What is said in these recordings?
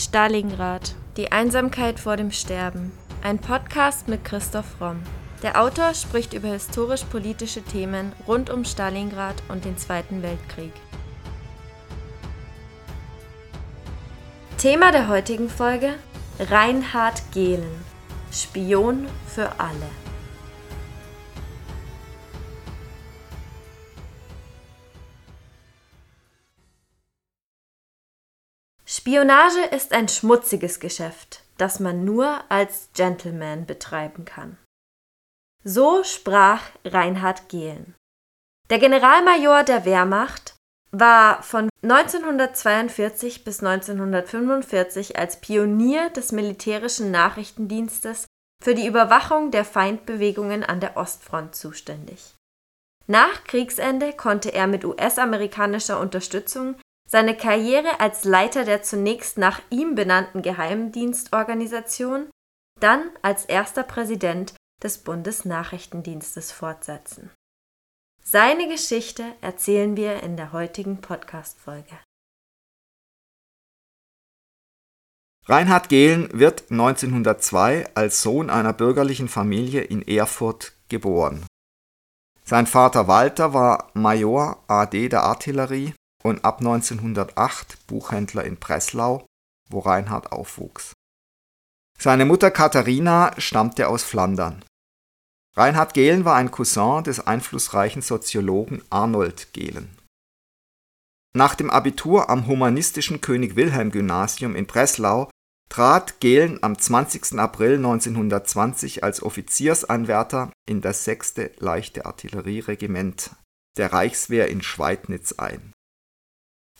Stalingrad. Die Einsamkeit vor dem Sterben. Ein Podcast mit Christoph Romm. Der Autor spricht über historisch-politische Themen rund um Stalingrad und den Zweiten Weltkrieg. Thema der heutigen Folge: Reinhard Gehlen. Spion für alle. Spionage ist ein schmutziges Geschäft, das man nur als Gentleman betreiben kann. So sprach Reinhard Gehlen. Der Generalmajor der Wehrmacht war von 1942 bis 1945 als Pionier des militärischen Nachrichtendienstes für die Überwachung der Feindbewegungen an der Ostfront zuständig. Nach Kriegsende konnte er mit US-amerikanischer Unterstützung seine Karriere als Leiter der zunächst nach ihm benannten Geheimdienstorganisation, dann als erster Präsident des Bundesnachrichtendienstes fortsetzen. Seine Geschichte erzählen wir in der heutigen Podcast-Folge. Reinhard Gehlen wird 1902 als Sohn einer bürgerlichen Familie in Erfurt geboren. Sein Vater Walter war Major AD der Artillerie und ab 1908 Buchhändler in Breslau, wo Reinhard aufwuchs. Seine Mutter Katharina stammte aus Flandern. Reinhard Gehlen war ein Cousin des einflussreichen Soziologen Arnold Gehlen. Nach dem Abitur am humanistischen König Wilhelm Gymnasium in Breslau trat Gehlen am 20. April 1920 als Offiziersanwärter in das 6. Leichte Artillerieregiment der Reichswehr in Schweidnitz ein.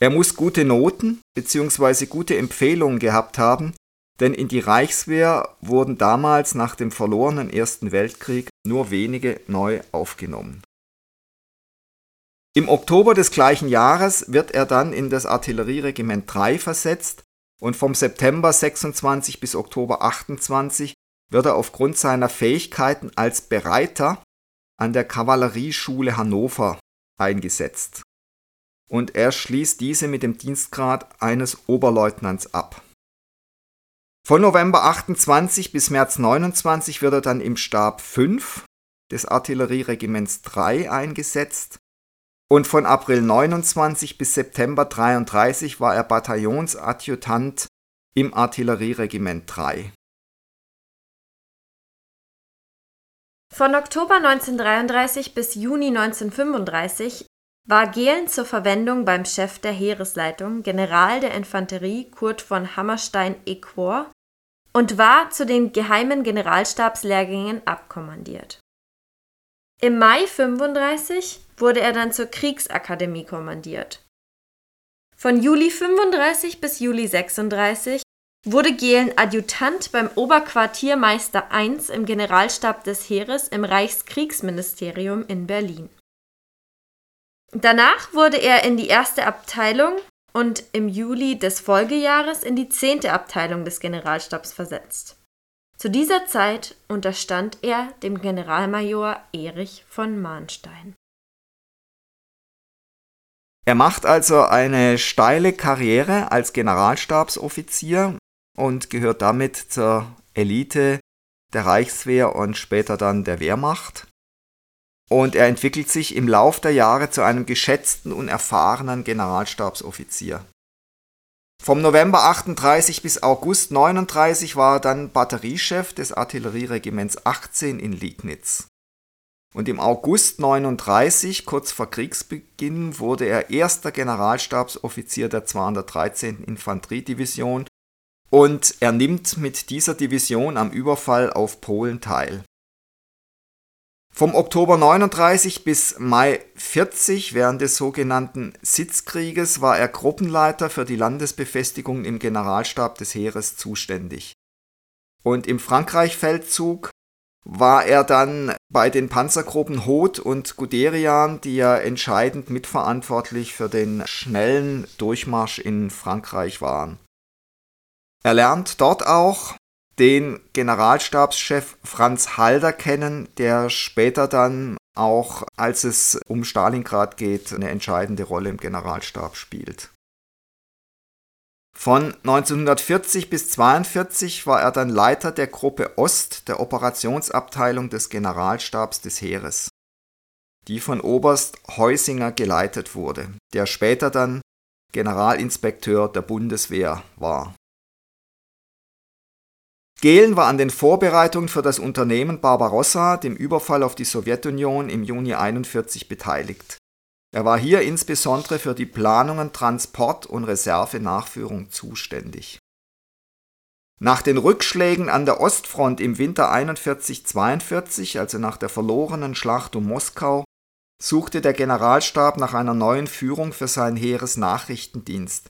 Er muss gute Noten bzw. gute Empfehlungen gehabt haben, denn in die Reichswehr wurden damals nach dem verlorenen Ersten Weltkrieg nur wenige neu aufgenommen. Im Oktober des gleichen Jahres wird er dann in das Artillerieregiment 3 versetzt und vom September 26 bis Oktober 28 wird er aufgrund seiner Fähigkeiten als Bereiter an der Kavallerieschule Hannover eingesetzt und er schließt diese mit dem Dienstgrad eines Oberleutnants ab. Von November 28 bis März 29 wird er dann im Stab 5 des Artillerieregiments 3 eingesetzt und von April 29 bis September 33 war er Bataillonsadjutant im Artillerieregiment 3. Von Oktober 1933 bis Juni 1935 war Gehlen zur Verwendung beim Chef der Heeresleitung, General der Infanterie Kurt von Hammerstein-Equor, und war zu den geheimen Generalstabslehrgängen abkommandiert. Im Mai 35 wurde er dann zur Kriegsakademie kommandiert. Von Juli 35 bis Juli 36 wurde Gehlen Adjutant beim Oberquartiermeister I im Generalstab des Heeres im Reichskriegsministerium in Berlin. Danach wurde er in die erste Abteilung und im Juli des Folgejahres in die zehnte Abteilung des Generalstabs versetzt. Zu dieser Zeit unterstand er dem Generalmajor Erich von Mahnstein. Er macht also eine steile Karriere als Generalstabsoffizier und gehört damit zur Elite der Reichswehr und später dann der Wehrmacht und er entwickelt sich im Lauf der Jahre zu einem geschätzten und erfahrenen Generalstabsoffizier. Vom November 38 bis August 39 war er dann Batteriechef des Artillerieregiments 18 in Liegnitz. Und im August 39, kurz vor Kriegsbeginn, wurde er erster Generalstabsoffizier der 213. Infanteriedivision und er nimmt mit dieser Division am Überfall auf Polen teil. Vom Oktober 39 bis Mai 40 während des sogenannten Sitzkrieges war er Gruppenleiter für die Landesbefestigung im Generalstab des Heeres zuständig. Und im Frankreich-Feldzug war er dann bei den Panzergruppen Hoth und Guderian, die ja entscheidend mitverantwortlich für den schnellen Durchmarsch in Frankreich waren. Er lernt dort auch den Generalstabschef Franz Halder kennen, der später dann auch, als es um Stalingrad geht, eine entscheidende Rolle im Generalstab spielt. Von 1940 bis 1942 war er dann Leiter der Gruppe Ost der Operationsabteilung des Generalstabs des Heeres, die von Oberst Heusinger geleitet wurde, der später dann Generalinspekteur der Bundeswehr war. Gehlen war an den Vorbereitungen für das Unternehmen Barbarossa, dem Überfall auf die Sowjetunion im Juni 1941, beteiligt er war hier insbesondere für die Planungen, Transport und Reservenachführung zuständig. Nach den Rückschlägen an der Ostfront im Winter 41-42, also nach der verlorenen Schlacht um Moskau, suchte der Generalstab nach einer neuen Führung für seinen Heeresnachrichtendienst,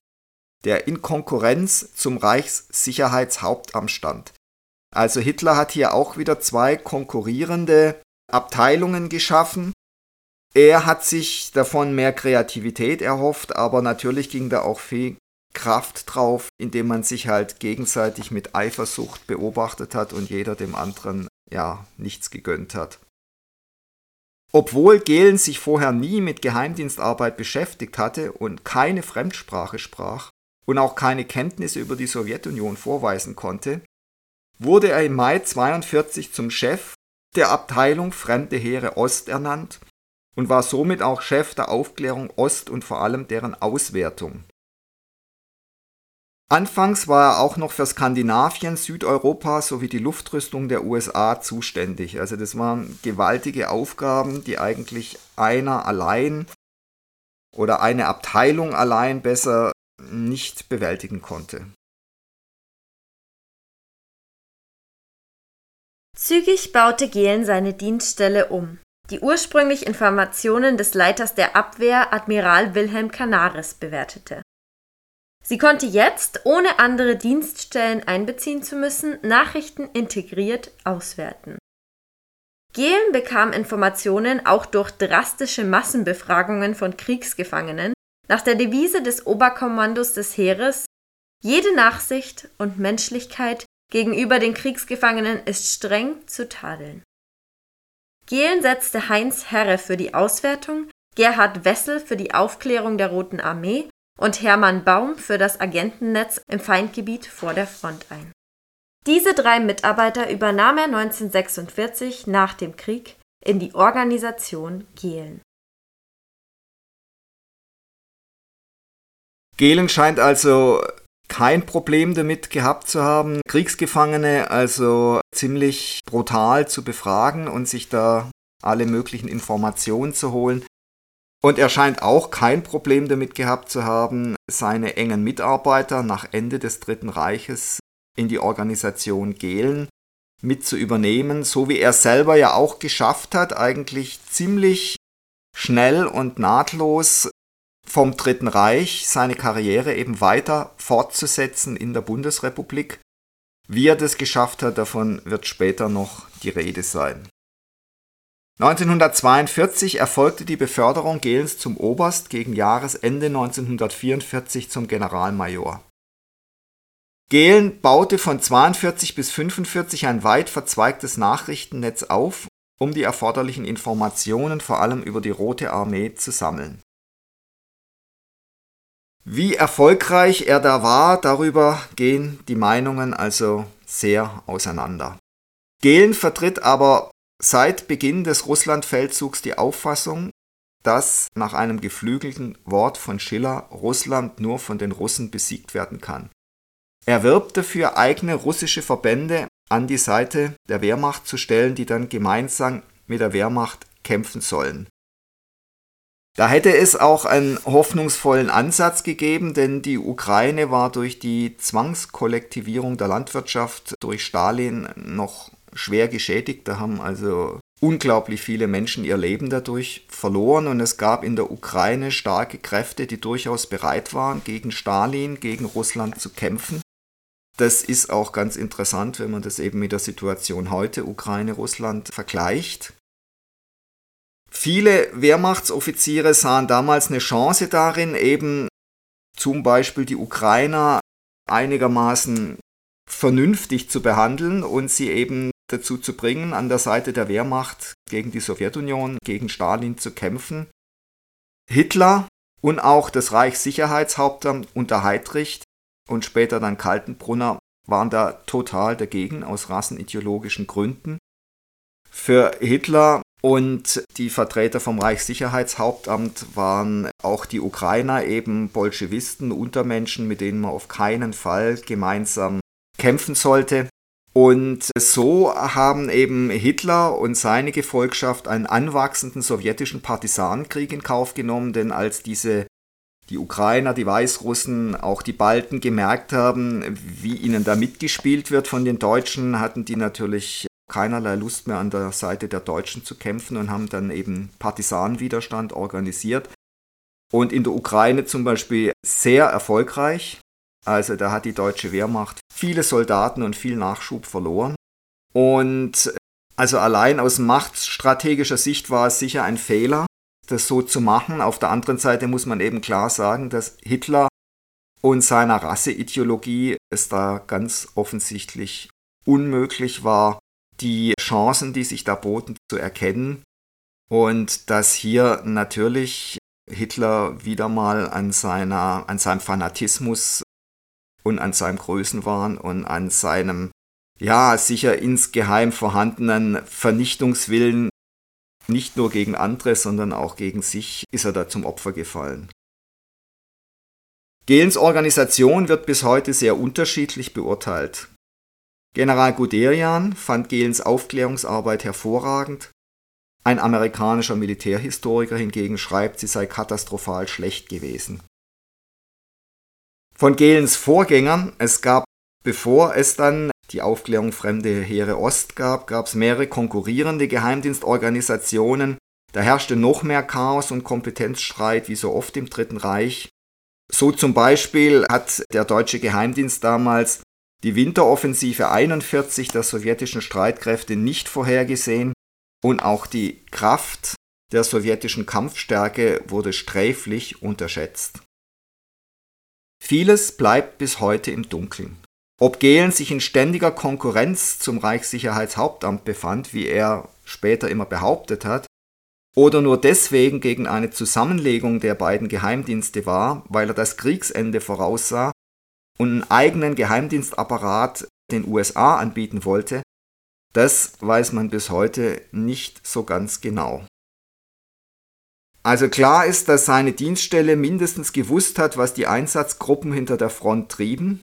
der in Konkurrenz zum Reichssicherheitshauptamt stand. Also Hitler hat hier auch wieder zwei konkurrierende Abteilungen geschaffen, er hat sich davon mehr Kreativität erhofft, aber natürlich ging da auch viel Kraft drauf, indem man sich halt gegenseitig mit Eifersucht beobachtet hat und jeder dem anderen ja nichts gegönnt hat. Obwohl Gehlen sich vorher nie mit Geheimdienstarbeit beschäftigt hatte und keine Fremdsprache sprach und auch keine Kenntnisse über die Sowjetunion vorweisen konnte, wurde er im Mai 42 zum Chef der Abteilung Fremde Heere Ost ernannt und war somit auch Chef der Aufklärung Ost und vor allem deren Auswertung. Anfangs war er auch noch für Skandinavien, Südeuropa sowie die Luftrüstung der USA zuständig. Also das waren gewaltige Aufgaben, die eigentlich einer allein oder eine Abteilung allein besser nicht bewältigen konnte. Zügig baute Gehlen seine Dienststelle um die ursprünglich Informationen des Leiters der Abwehr Admiral Wilhelm Canaris bewertete. Sie konnte jetzt, ohne andere Dienststellen einbeziehen zu müssen, Nachrichten integriert auswerten. Gehlen bekam Informationen auch durch drastische Massenbefragungen von Kriegsgefangenen nach der Devise des Oberkommandos des Heeres Jede Nachsicht und Menschlichkeit gegenüber den Kriegsgefangenen ist streng zu tadeln. Gehlen setzte Heinz Herre für die Auswertung, Gerhard Wessel für die Aufklärung der Roten Armee und Hermann Baum für das Agentennetz im Feindgebiet vor der Front ein. Diese drei Mitarbeiter übernahm er 1946 nach dem Krieg in die Organisation Gehlen. Gehlen scheint also kein Problem damit gehabt zu haben, Kriegsgefangene also ziemlich brutal zu befragen und sich da alle möglichen Informationen zu holen. Und er scheint auch kein Problem damit gehabt zu haben, seine engen Mitarbeiter nach Ende des Dritten Reiches in die Organisation Gehlen mit zu übernehmen, so wie er selber ja auch geschafft hat, eigentlich ziemlich schnell und nahtlos vom Dritten Reich seine Karriere eben weiter fortzusetzen in der Bundesrepublik. Wie er das geschafft hat, davon wird später noch die Rede sein. 1942 erfolgte die Beförderung Gehlens zum Oberst gegen Jahresende 1944 zum Generalmajor. Gehlen baute von 42 bis 45 ein weit verzweigtes Nachrichtennetz auf, um die erforderlichen Informationen vor allem über die Rote Armee zu sammeln. Wie erfolgreich er da war, darüber gehen die Meinungen also sehr auseinander. Gehlen vertritt aber seit Beginn des Russlandfeldzugs die Auffassung, dass nach einem geflügelten Wort von Schiller Russland nur von den Russen besiegt werden kann. Er wirbt dafür, eigene russische Verbände an die Seite der Wehrmacht zu stellen, die dann gemeinsam mit der Wehrmacht kämpfen sollen. Da hätte es auch einen hoffnungsvollen Ansatz gegeben, denn die Ukraine war durch die Zwangskollektivierung der Landwirtschaft durch Stalin noch schwer geschädigt. Da haben also unglaublich viele Menschen ihr Leben dadurch verloren und es gab in der Ukraine starke Kräfte, die durchaus bereit waren, gegen Stalin, gegen Russland zu kämpfen. Das ist auch ganz interessant, wenn man das eben mit der Situation heute Ukraine-Russland vergleicht. Viele Wehrmachtsoffiziere sahen damals eine Chance darin, eben zum Beispiel die Ukrainer einigermaßen vernünftig zu behandeln und sie eben dazu zu bringen, an der Seite der Wehrmacht gegen die Sowjetunion, gegen Stalin zu kämpfen. Hitler und auch das Reichssicherheitshauptamt unter Heydrich und später dann Kaltenbrunner waren da total dagegen aus rassenideologischen Gründen. Für Hitler und die Vertreter vom Reichssicherheitshauptamt waren auch die Ukrainer eben Bolschewisten, Untermenschen, mit denen man auf keinen Fall gemeinsam kämpfen sollte. Und so haben eben Hitler und seine Gefolgschaft einen anwachsenden sowjetischen Partisanenkrieg in Kauf genommen, denn als diese die Ukrainer, die Weißrussen, auch die Balten gemerkt haben, wie ihnen da mitgespielt wird von den Deutschen, hatten die natürlich keinerlei Lust mehr an der Seite der Deutschen zu kämpfen und haben dann eben Partisanenwiderstand organisiert. Und in der Ukraine zum Beispiel sehr erfolgreich. Also da hat die deutsche Wehrmacht viele Soldaten und viel Nachschub verloren. Und also allein aus machtstrategischer Sicht war es sicher ein Fehler, das so zu machen. Auf der anderen Seite muss man eben klar sagen, dass Hitler und seiner Rasseideologie es da ganz offensichtlich unmöglich war, die Chancen, die sich da boten, zu erkennen. Und dass hier natürlich Hitler wieder mal an, seiner, an seinem Fanatismus und an seinem Größenwahn und an seinem, ja, sicher insgeheim vorhandenen Vernichtungswillen, nicht nur gegen andere, sondern auch gegen sich, ist er da zum Opfer gefallen. Gehlens Organisation wird bis heute sehr unterschiedlich beurteilt. General Guderian fand Gehlens Aufklärungsarbeit hervorragend, ein amerikanischer Militärhistoriker hingegen schreibt, sie sei katastrophal schlecht gewesen von Gehlens Vorgängern. Es gab, bevor es dann die Aufklärung Fremde Heere Ost gab, gab es mehrere konkurrierende Geheimdienstorganisationen. Da herrschte noch mehr Chaos und Kompetenzstreit wie so oft im Dritten Reich. So zum Beispiel hat der deutsche Geheimdienst damals die Winteroffensive 41 der sowjetischen Streitkräfte nicht vorhergesehen und auch die Kraft der sowjetischen Kampfstärke wurde sträflich unterschätzt. Vieles bleibt bis heute im Dunkeln. Ob Gehlen sich in ständiger Konkurrenz zum Reichssicherheitshauptamt befand, wie er später immer behauptet hat, oder nur deswegen gegen eine Zusammenlegung der beiden Geheimdienste war, weil er das Kriegsende voraussah und einen eigenen Geheimdienstapparat den USA anbieten wollte, das weiß man bis heute nicht so ganz genau. Also klar ist, dass seine Dienststelle mindestens gewusst hat, was die Einsatzgruppen hinter der Front trieben.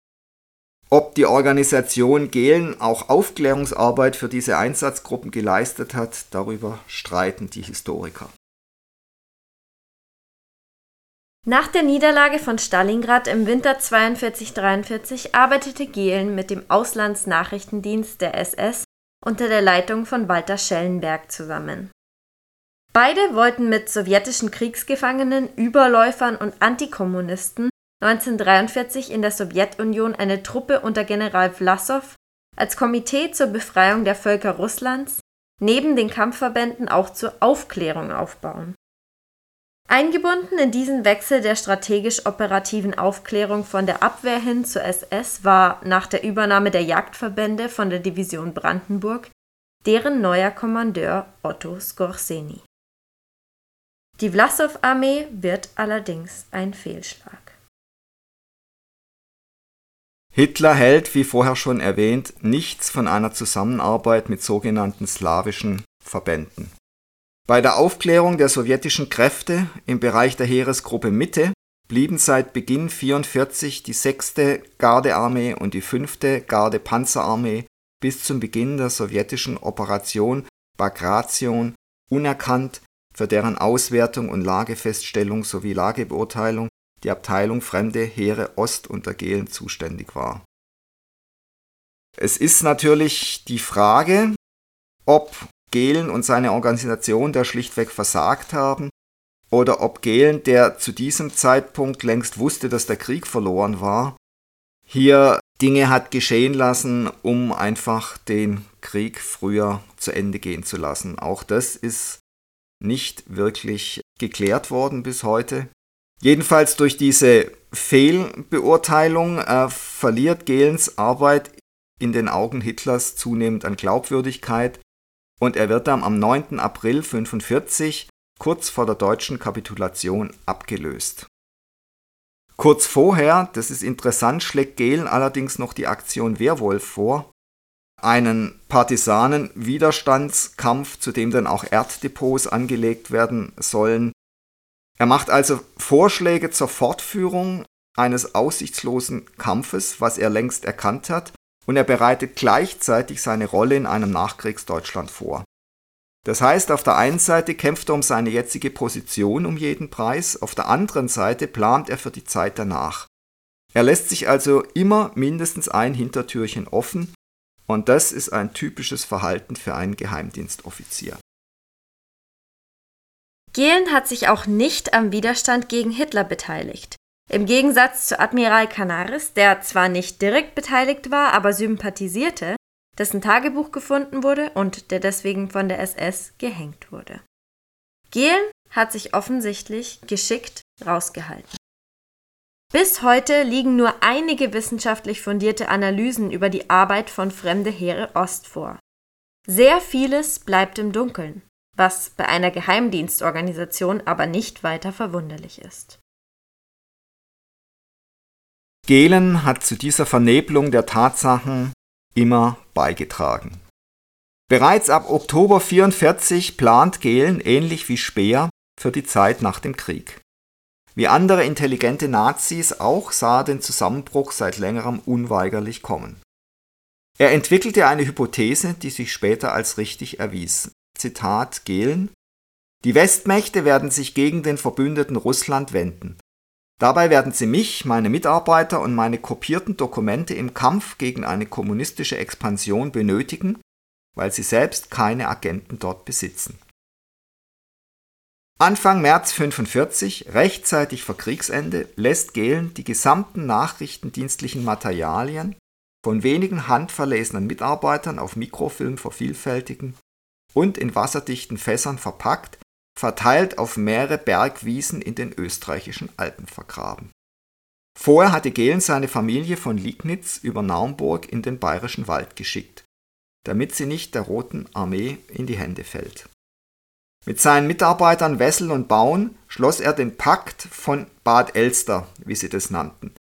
Ob die Organisation Gehlen auch Aufklärungsarbeit für diese Einsatzgruppen geleistet hat, darüber streiten die Historiker. Nach der Niederlage von Stalingrad im Winter 42-43 arbeitete Gehlen mit dem Auslandsnachrichtendienst der SS unter der Leitung von Walter Schellenberg zusammen. Beide wollten mit sowjetischen Kriegsgefangenen, Überläufern und Antikommunisten 1943 in der Sowjetunion eine Truppe unter General Vlassow als Komitee zur Befreiung der Völker Russlands neben den Kampfverbänden auch zur Aufklärung aufbauen. Eingebunden in diesen Wechsel der strategisch-operativen Aufklärung von der Abwehr hin zur SS war nach der Übernahme der Jagdverbände von der Division Brandenburg deren neuer Kommandeur Otto Skorseny die Vlassow-Armee wird allerdings ein Fehlschlag. Hitler hält, wie vorher schon erwähnt, nichts von einer Zusammenarbeit mit sogenannten slawischen Verbänden. Bei der Aufklärung der sowjetischen Kräfte im Bereich der Heeresgruppe Mitte blieben seit Beginn 1944 die 6. Gardearmee und die 5. Garde-Panzerarmee bis zum Beginn der sowjetischen Operation Bagration unerkannt für deren Auswertung und Lagefeststellung sowie Lagebeurteilung die Abteilung Fremde Heere Ost unter Gehlen zuständig war. Es ist natürlich die Frage, ob Gehlen und seine Organisation da schlichtweg versagt haben oder ob Gehlen, der zu diesem Zeitpunkt längst wusste, dass der Krieg verloren war, hier Dinge hat geschehen lassen, um einfach den Krieg früher zu Ende gehen zu lassen. Auch das ist nicht wirklich geklärt worden bis heute. Jedenfalls durch diese Fehlbeurteilung äh, verliert Gehlens Arbeit in den Augen Hitlers zunehmend an Glaubwürdigkeit und er wird dann am 9. April 1945 kurz vor der deutschen Kapitulation abgelöst. Kurz vorher, das ist interessant, schlägt Gehlen allerdings noch die Aktion Werwolf vor, einen Partisanen-Widerstandskampf, zu dem dann auch Erddepots angelegt werden sollen. Er macht also Vorschläge zur Fortführung eines aussichtslosen Kampfes, was er längst erkannt hat, und er bereitet gleichzeitig seine Rolle in einem Nachkriegsdeutschland vor. Das heißt, auf der einen Seite kämpft er um seine jetzige Position um jeden Preis, auf der anderen Seite plant er für die Zeit danach. Er lässt sich also immer mindestens ein Hintertürchen offen, und das ist ein typisches Verhalten für einen Geheimdienstoffizier. Gehlen hat sich auch nicht am Widerstand gegen Hitler beteiligt. Im Gegensatz zu Admiral Canaris, der zwar nicht direkt beteiligt war, aber sympathisierte, dessen Tagebuch gefunden wurde und der deswegen von der SS gehängt wurde. Gehlen hat sich offensichtlich geschickt rausgehalten. Bis heute liegen nur einige wissenschaftlich fundierte Analysen über die Arbeit von Fremde Heere Ost vor. Sehr vieles bleibt im Dunkeln, was bei einer Geheimdienstorganisation aber nicht weiter verwunderlich ist. Gehlen hat zu dieser Vernebelung der Tatsachen immer beigetragen. Bereits ab Oktober 44 plant Gehlen ähnlich wie Speer für die Zeit nach dem Krieg. Wie andere intelligente Nazis auch sah er den Zusammenbruch seit längerem unweigerlich kommen. Er entwickelte eine Hypothese, die sich später als richtig erwies. Zitat Gehlen Die Westmächte werden sich gegen den Verbündeten Russland wenden. Dabei werden sie mich, meine Mitarbeiter und meine kopierten Dokumente im Kampf gegen eine kommunistische Expansion benötigen, weil sie selbst keine Agenten dort besitzen. Anfang März 1945, rechtzeitig vor Kriegsende, lässt Gehlen die gesamten nachrichtendienstlichen Materialien von wenigen handverlesenen Mitarbeitern auf Mikrofilm vervielfältigen und in wasserdichten Fässern verpackt verteilt auf mehrere Bergwiesen in den österreichischen Alpen vergraben. Vorher hatte Gehlen seine Familie von Liegnitz über Naumburg in den bayerischen Wald geschickt, damit sie nicht der Roten Armee in die Hände fällt. Mit seinen Mitarbeitern Wessel und Baun schloss er den Pakt von Bad Elster, wie sie das nannten.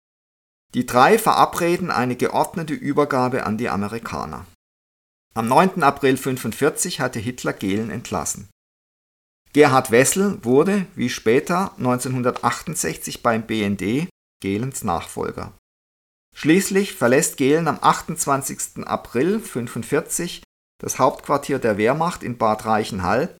Die drei verabreden eine geordnete Übergabe an die Amerikaner. Am 9. April 1945 hatte Hitler Gehlen entlassen. Gerhard Wessel wurde, wie später 1968 beim BND, Gehlens Nachfolger. Schließlich verlässt Gehlen am 28. April 1945 das Hauptquartier der Wehrmacht in Bad Reichenhall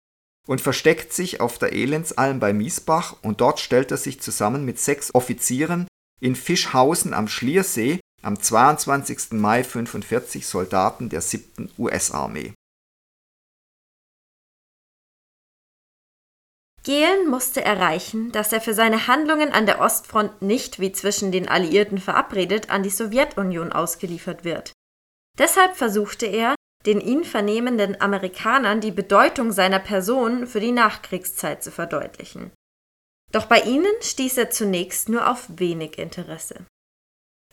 und versteckt sich auf der Elendsalm bei Miesbach und dort stellt er sich zusammen mit sechs Offizieren in Fischhausen am Schliersee am 22. Mai 1945 Soldaten der 7. US-Armee. Gehlen musste erreichen, dass er für seine Handlungen an der Ostfront nicht, wie zwischen den Alliierten verabredet, an die Sowjetunion ausgeliefert wird. Deshalb versuchte er, den ihn vernehmenden Amerikanern die Bedeutung seiner Person für die Nachkriegszeit zu verdeutlichen. Doch bei ihnen stieß er zunächst nur auf wenig Interesse.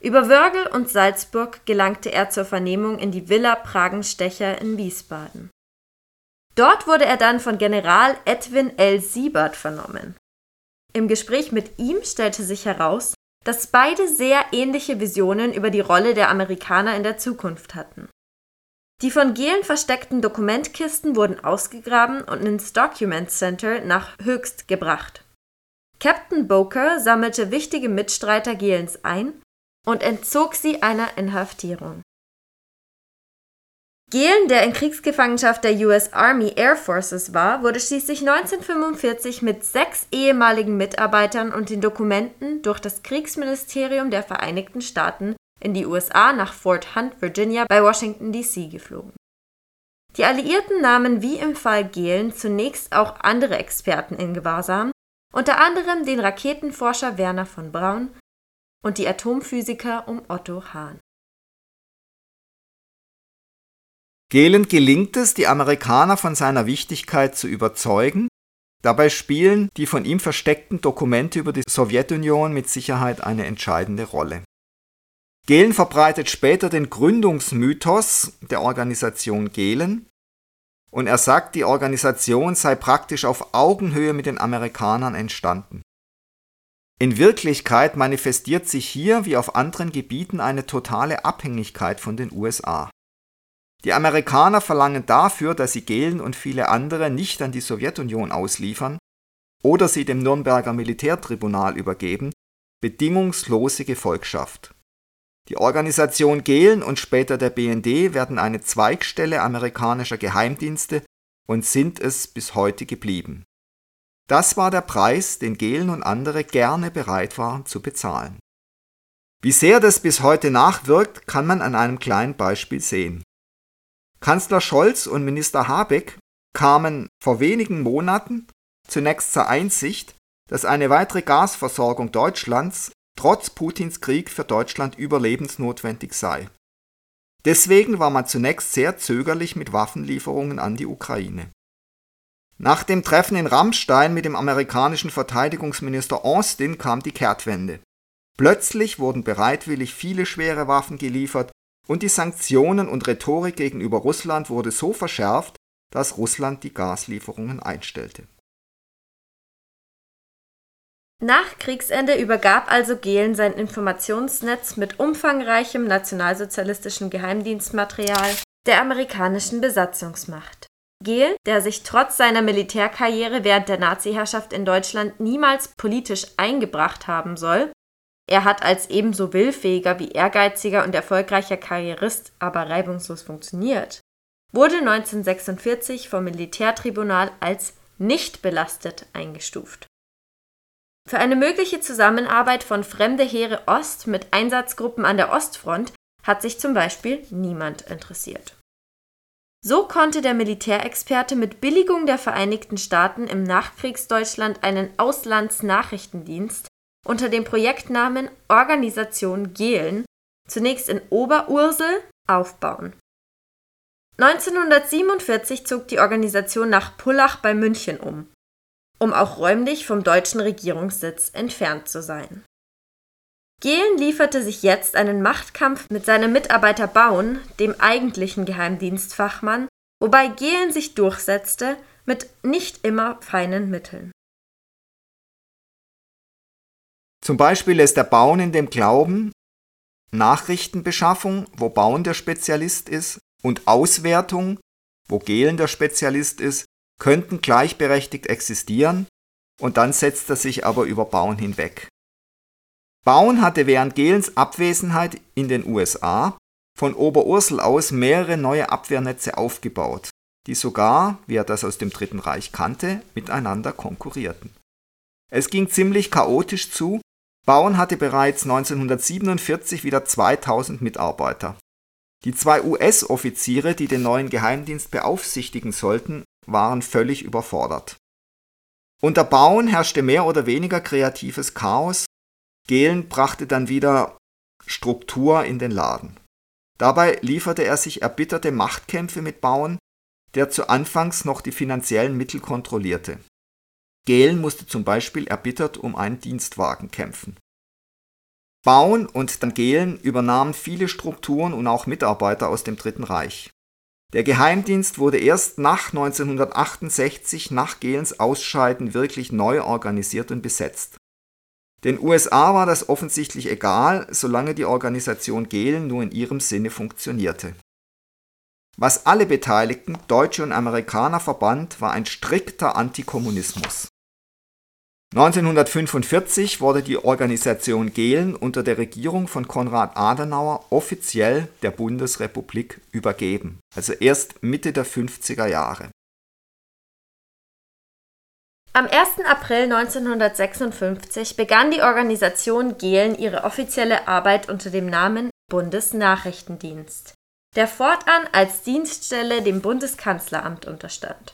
Über Wörgl und Salzburg gelangte er zur Vernehmung in die Villa Pragenstecher in Wiesbaden. Dort wurde er dann von General Edwin L. Siebert vernommen. Im Gespräch mit ihm stellte sich heraus, dass beide sehr ähnliche Visionen über die Rolle der Amerikaner in der Zukunft hatten. Die von Gehlen versteckten Dokumentkisten wurden ausgegraben und ins Document Center nach Höchst gebracht. Captain Boker sammelte wichtige Mitstreiter Gehlens ein und entzog sie einer Inhaftierung. Gehlen, der in Kriegsgefangenschaft der US Army Air Forces war, wurde schließlich 1945 mit sechs ehemaligen Mitarbeitern und den Dokumenten durch das Kriegsministerium der Vereinigten Staaten in die USA nach Fort Hunt, Virginia bei Washington, D.C. geflogen. Die Alliierten nahmen wie im Fall Gehlen zunächst auch andere Experten in Gewahrsam, unter anderem den Raketenforscher Werner von Braun und die Atomphysiker um Otto Hahn. Gehlen gelingt es, die Amerikaner von seiner Wichtigkeit zu überzeugen. Dabei spielen die von ihm versteckten Dokumente über die Sowjetunion mit Sicherheit eine entscheidende Rolle. Gehlen verbreitet später den Gründungsmythos der Organisation Gehlen und er sagt, die Organisation sei praktisch auf Augenhöhe mit den Amerikanern entstanden. In Wirklichkeit manifestiert sich hier wie auf anderen Gebieten eine totale Abhängigkeit von den USA. Die Amerikaner verlangen dafür, dass sie Gehlen und viele andere nicht an die Sowjetunion ausliefern oder sie dem Nürnberger Militärtribunal übergeben, bedingungslose Gefolgschaft. Die Organisation Gehlen und später der BND werden eine Zweigstelle amerikanischer Geheimdienste und sind es bis heute geblieben. Das war der Preis, den Gehlen und andere gerne bereit waren zu bezahlen. Wie sehr das bis heute nachwirkt, kann man an einem kleinen Beispiel sehen. Kanzler Scholz und Minister Habeck kamen vor wenigen Monaten zunächst zur Einsicht, dass eine weitere Gasversorgung Deutschlands trotz Putins Krieg für Deutschland überlebensnotwendig sei. Deswegen war man zunächst sehr zögerlich mit Waffenlieferungen an die Ukraine. Nach dem Treffen in Rammstein mit dem amerikanischen Verteidigungsminister Austin kam die Kehrtwende. Plötzlich wurden bereitwillig viele schwere Waffen geliefert und die Sanktionen und Rhetorik gegenüber Russland wurde so verschärft, dass Russland die Gaslieferungen einstellte. Nach Kriegsende übergab also Gehlen sein Informationsnetz mit umfangreichem nationalsozialistischen Geheimdienstmaterial der amerikanischen Besatzungsmacht. Gehlen, der sich trotz seiner Militärkarriere während der Naziherrschaft in Deutschland niemals politisch eingebracht haben soll, er hat als ebenso willfähiger wie ehrgeiziger und erfolgreicher Karrierist aber reibungslos funktioniert, wurde 1946 vom Militärtribunal als nicht belastet eingestuft. Für eine mögliche Zusammenarbeit von Fremde Heere Ost mit Einsatzgruppen an der Ostfront hat sich zum Beispiel niemand interessiert. So konnte der Militärexperte mit Billigung der Vereinigten Staaten im Nachkriegsdeutschland einen Auslandsnachrichtendienst unter dem Projektnamen Organisation Gehlen zunächst in Oberursel aufbauen. 1947 zog die Organisation nach Pullach bei München um um auch räumlich vom deutschen Regierungssitz entfernt zu sein. Gehlen lieferte sich jetzt einen Machtkampf mit seinem Mitarbeiter Baun, dem eigentlichen Geheimdienstfachmann, wobei Gehlen sich durchsetzte mit nicht immer feinen Mitteln. Zum Beispiel lässt der Baun in dem Glauben, Nachrichtenbeschaffung, wo Baun der Spezialist ist, und Auswertung, wo Gehlen der Spezialist ist, könnten gleichberechtigt existieren, und dann setzt er sich aber über Bauen hinweg. Bauen hatte während Gehlens Abwesenheit in den USA von Oberursel aus mehrere neue Abwehrnetze aufgebaut, die sogar, wie er das aus dem Dritten Reich kannte, miteinander konkurrierten. Es ging ziemlich chaotisch zu, Bauen hatte bereits 1947 wieder 2000 Mitarbeiter. Die zwei US-Offiziere, die den neuen Geheimdienst beaufsichtigen sollten, waren völlig überfordert. Unter Bauen herrschte mehr oder weniger kreatives Chaos. Gehlen brachte dann wieder Struktur in den Laden. Dabei lieferte er sich erbitterte Machtkämpfe mit Bauen, der zu Anfangs noch die finanziellen Mittel kontrollierte. Gehlen musste zum Beispiel erbittert um einen Dienstwagen kämpfen. Bauen und dann Gehlen übernahmen viele Strukturen und auch Mitarbeiter aus dem Dritten Reich. Der Geheimdienst wurde erst nach 1968 nach Gehlens Ausscheiden wirklich neu organisiert und besetzt. Den USA war das offensichtlich egal, solange die Organisation Gehlen nur in ihrem Sinne funktionierte. Was alle Beteiligten, Deutsche und Amerikaner, verband, war ein strikter Antikommunismus 1945 wurde die Organisation Gehlen unter der Regierung von Konrad Adenauer offiziell der Bundesrepublik übergeben, also erst Mitte der 50er Jahre. Am 1. April 1956 begann die Organisation Gehlen ihre offizielle Arbeit unter dem Namen Bundesnachrichtendienst, der fortan als Dienststelle dem Bundeskanzleramt unterstand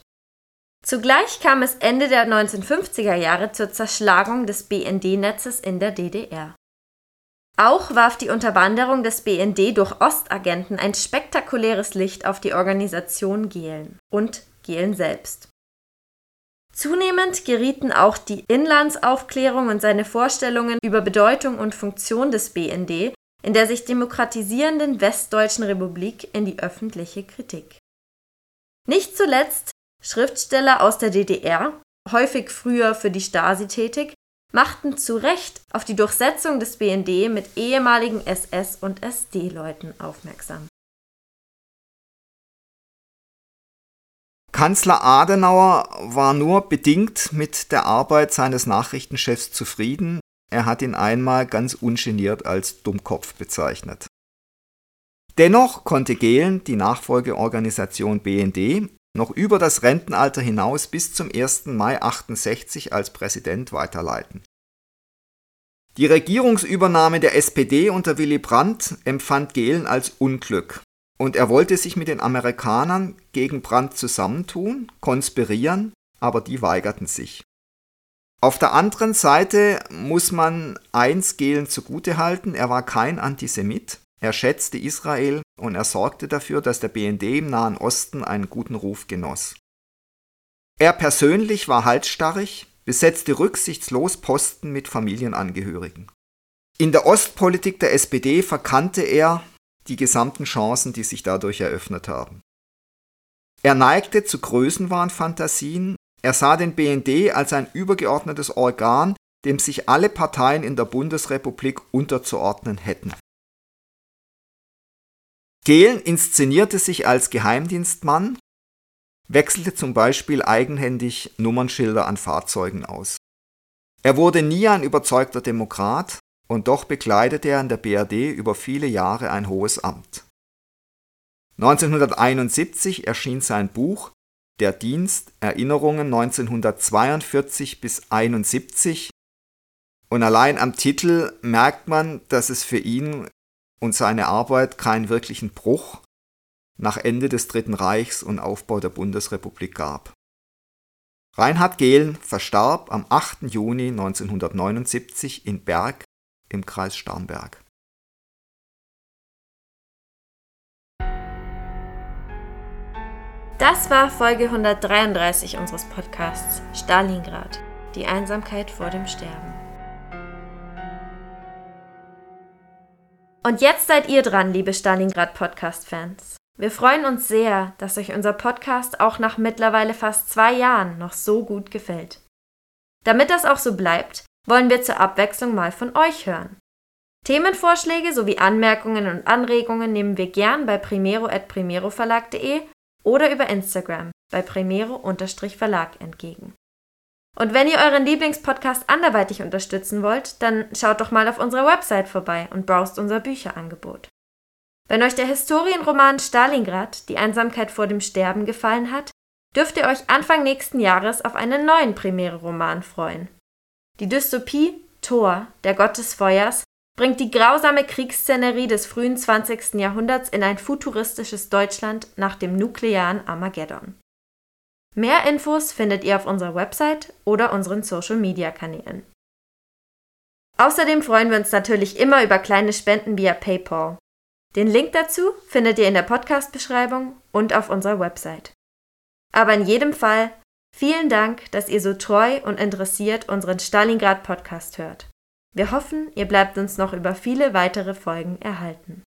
Zugleich kam es Ende der 1950er Jahre zur Zerschlagung des BND-Netzes in der DDR. Auch warf die Unterwanderung des BND durch Ostagenten ein spektakuläres Licht auf die Organisation Gehlen und Gehlen selbst. Zunehmend gerieten auch die Inlandsaufklärung und seine Vorstellungen über Bedeutung und Funktion des BND in der sich demokratisierenden Westdeutschen Republik in die öffentliche Kritik. Nicht zuletzt Schriftsteller aus der DDR, häufig früher für die Stasi tätig, machten zu Recht auf die Durchsetzung des BND mit ehemaligen SS- und SD-Leuten aufmerksam. Kanzler Adenauer war nur bedingt mit der Arbeit seines Nachrichtenchefs zufrieden. Er hat ihn einmal ganz ungeniert als Dummkopf bezeichnet. Dennoch konnte Gehlen die Nachfolgeorganisation BND noch über das Rentenalter hinaus bis zum 1. Mai 68 als Präsident weiterleiten. Die Regierungsübernahme der SPD unter Willy Brandt empfand Gehlen als Unglück und er wollte sich mit den Amerikanern gegen Brandt zusammentun, konspirieren, aber die weigerten sich. Auf der anderen Seite muss man eins Gehlen zugutehalten, er war kein Antisemit, er schätzte Israel und er sorgte dafür, dass der BND im Nahen Osten einen guten Ruf genoss. Er persönlich war halsstarrig, besetzte rücksichtslos Posten mit Familienangehörigen. In der Ostpolitik der SPD verkannte er die gesamten Chancen, die sich dadurch eröffnet haben. Er neigte zu Größenwahnfantasien, er sah den BND als ein übergeordnetes Organ, dem sich alle Parteien in der Bundesrepublik unterzuordnen hätten. Gehlen inszenierte sich als Geheimdienstmann, wechselte zum Beispiel eigenhändig Nummernschilder an Fahrzeugen aus. Er wurde nie ein überzeugter Demokrat und doch bekleidete er in der BRD über viele Jahre ein hohes Amt. 1971 erschien sein Buch Der Dienst Erinnerungen 1942 bis 71 und allein am Titel merkt man, dass es für ihn und seine Arbeit keinen wirklichen Bruch nach Ende des Dritten Reichs und Aufbau der Bundesrepublik gab. Reinhard Gehlen verstarb am 8. Juni 1979 in Berg im Kreis Starnberg. Das war Folge 133 unseres Podcasts Stalingrad, die Einsamkeit vor dem Sterben. Und jetzt seid ihr dran, liebe Stalingrad Podcast-Fans. Wir freuen uns sehr, dass euch unser Podcast auch nach mittlerweile fast zwei Jahren noch so gut gefällt. Damit das auch so bleibt, wollen wir zur Abwechslung mal von euch hören. Themenvorschläge sowie Anmerkungen und Anregungen nehmen wir gern bei primero.primeroverlag.de oder über Instagram bei primero-verlag entgegen. Und wenn ihr euren Lieblingspodcast anderweitig unterstützen wollt, dann schaut doch mal auf unserer Website vorbei und browst unser Bücherangebot. Wenn euch der Historienroman Stalingrad, die Einsamkeit vor dem Sterben gefallen hat, dürft ihr euch Anfang nächsten Jahres auf einen neuen Premiere-Roman freuen. Die Dystopie Thor, der Gott des Feuers, bringt die grausame Kriegsszenerie des frühen 20. Jahrhunderts in ein futuristisches Deutschland nach dem nuklearen Armageddon. Mehr Infos findet ihr auf unserer Website oder unseren Social-Media-Kanälen. Außerdem freuen wir uns natürlich immer über kleine Spenden via PayPal. Den Link dazu findet ihr in der Podcast-Beschreibung und auf unserer Website. Aber in jedem Fall vielen Dank, dass ihr so treu und interessiert unseren Stalingrad-Podcast hört. Wir hoffen, ihr bleibt uns noch über viele weitere Folgen erhalten.